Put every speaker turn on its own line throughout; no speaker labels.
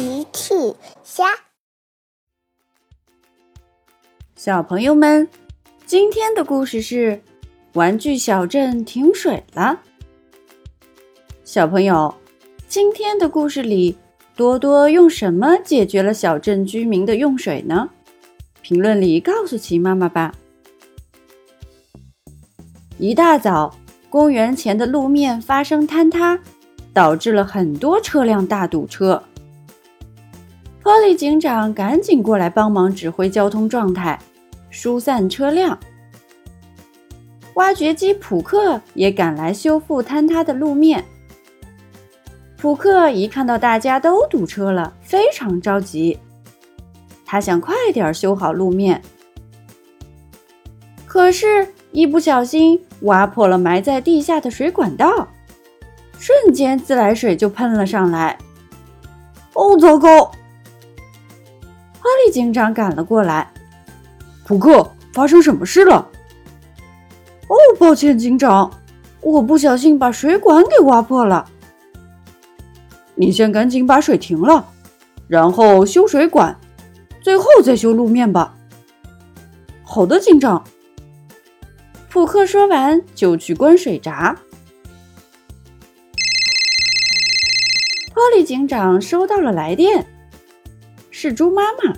奇趣虾，
小朋友们，今天的故事是玩具小镇停水了。小朋友，今天的故事里，多多用什么解决了小镇居民的用水呢？评论里告诉奇妈妈吧。一大早，公园前的路面发生坍塌，导致了很多车辆大堵车。波利警长赶紧过来帮忙指挥交通状态，疏散车辆。挖掘机普克也赶来修复坍塌的路面。普克一看到大家都堵车了，非常着急，他想快点修好路面。可是，一不小心挖破了埋在地下的水管道，瞬间自来水就喷了上来。
哦，糟糕！
警长赶了过来，
普克，发生什么事了？
哦，抱歉，警长，我不小心把水管给挖破了。
你先赶紧把水停了，然后修水管，最后再修路面吧。
好的，警长。普克说完就去关水闸。波利警长收到了来电，是猪妈妈。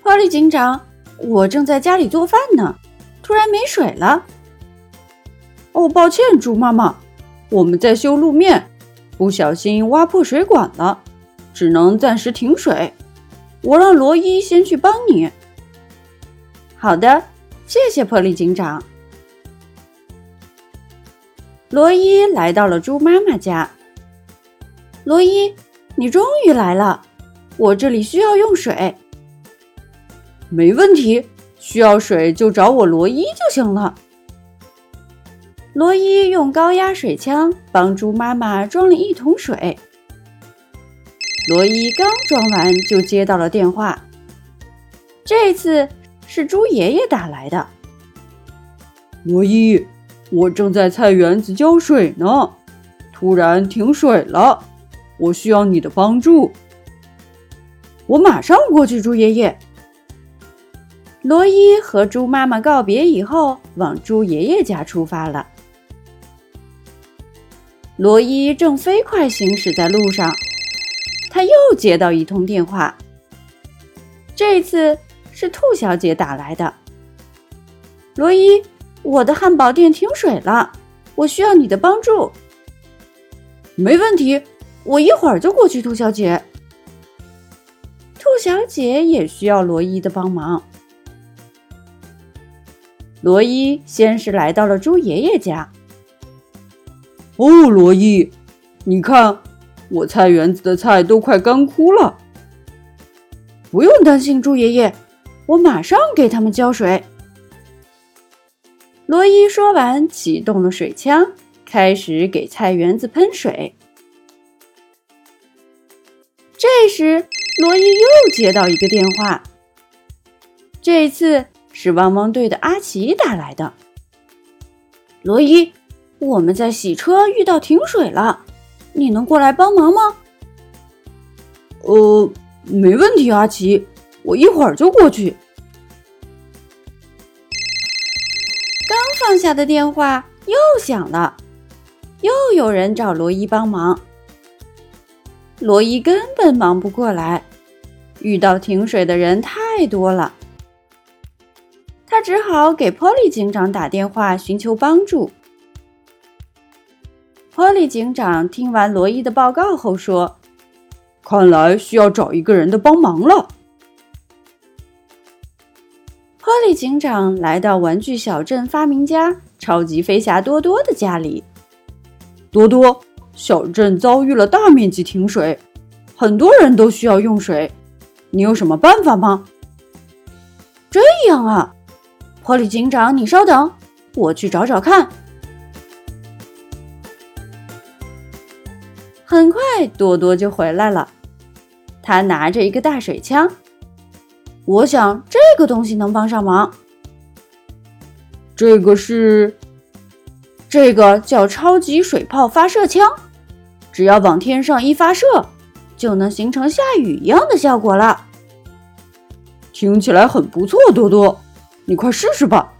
波利警长，我正在家里做饭呢，突然没水了。
哦，抱歉，猪妈妈，我们在修路面，不小心挖破水管了，只能暂时停水。我让罗伊先去帮你。
好的，谢谢波利警长。罗伊来到了猪妈妈家。罗伊，你终于来了，我这里需要用水。
没问题，需要水就找我罗伊就行了。
罗伊用高压水枪帮猪妈妈装了一桶水。罗伊刚装完就接到了电话，这次是猪爷爷打来的。
罗伊，我正在菜园子浇水呢，突然停水了，我需要你的帮助。
我马上过去，猪爷爷。罗伊和猪妈妈告别以后，往猪爷爷家出发了。罗伊正飞快行驶在路上，他又接到一通电话。这次是兔小姐打来的。罗伊，我的汉堡店停水了，我需要你的帮助。
没问题，我一会儿就过去。兔小姐，
小姐也需要罗伊的帮忙。罗伊先是来到了猪爷爷家。
哦，罗伊，你看，我菜园子的菜都快干枯了。
不用担心，猪爷爷，我马上给他们浇水。罗伊说完，启动了水枪，开始给菜园子喷水。这时，罗伊又接到一个电话，这次。是汪汪队的阿奇打来的。罗伊，我们在洗车遇到停水了，你能过来帮忙吗？
呃，没问题，阿奇，我一会儿就过去。
刚放下的电话又响了，又有人找罗伊帮忙。罗伊根本忙不过来，遇到停水的人太多了。他只好给波利警长打电话寻求帮助。波利警长听完罗伊的报告后说：“
看来需要找一个人的帮忙了。”
波利警长来到玩具小镇发明家超级飞侠多多的家里。
多多，小镇遭遇了大面积停水，很多人都需要用水，你有什么办法吗？
这样啊。波利警长，你稍等，我去找找看。很快，多多就回来了，他拿着一个大水枪。我想这个东西能帮上忙。
这个是，
这个叫超级水炮发射枪，只要往天上一发射，就能形成下雨一样的效果了。
听起来很不错，多多，你快试试吧。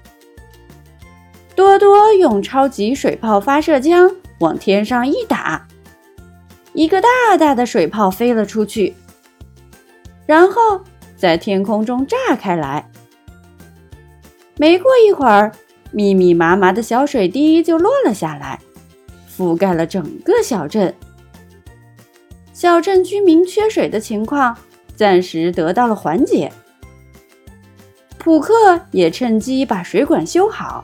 多多用超级水炮发射枪往天上一打，一个大大的水泡飞了出去，然后在天空中炸开来。没过一会儿，密密麻麻的小水滴就落了下来，覆盖了整个小镇。小镇居民缺水的情况暂时得到了缓解。普克也趁机把水管修好，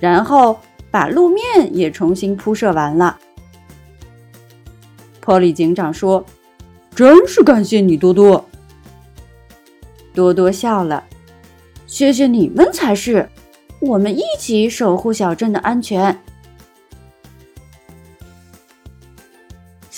然后把路面也重新铺设完了。
波利警长说：“真是感谢你，多多。”
多多笑了：“谢谢你们才是，我们一起守护小镇的安全。”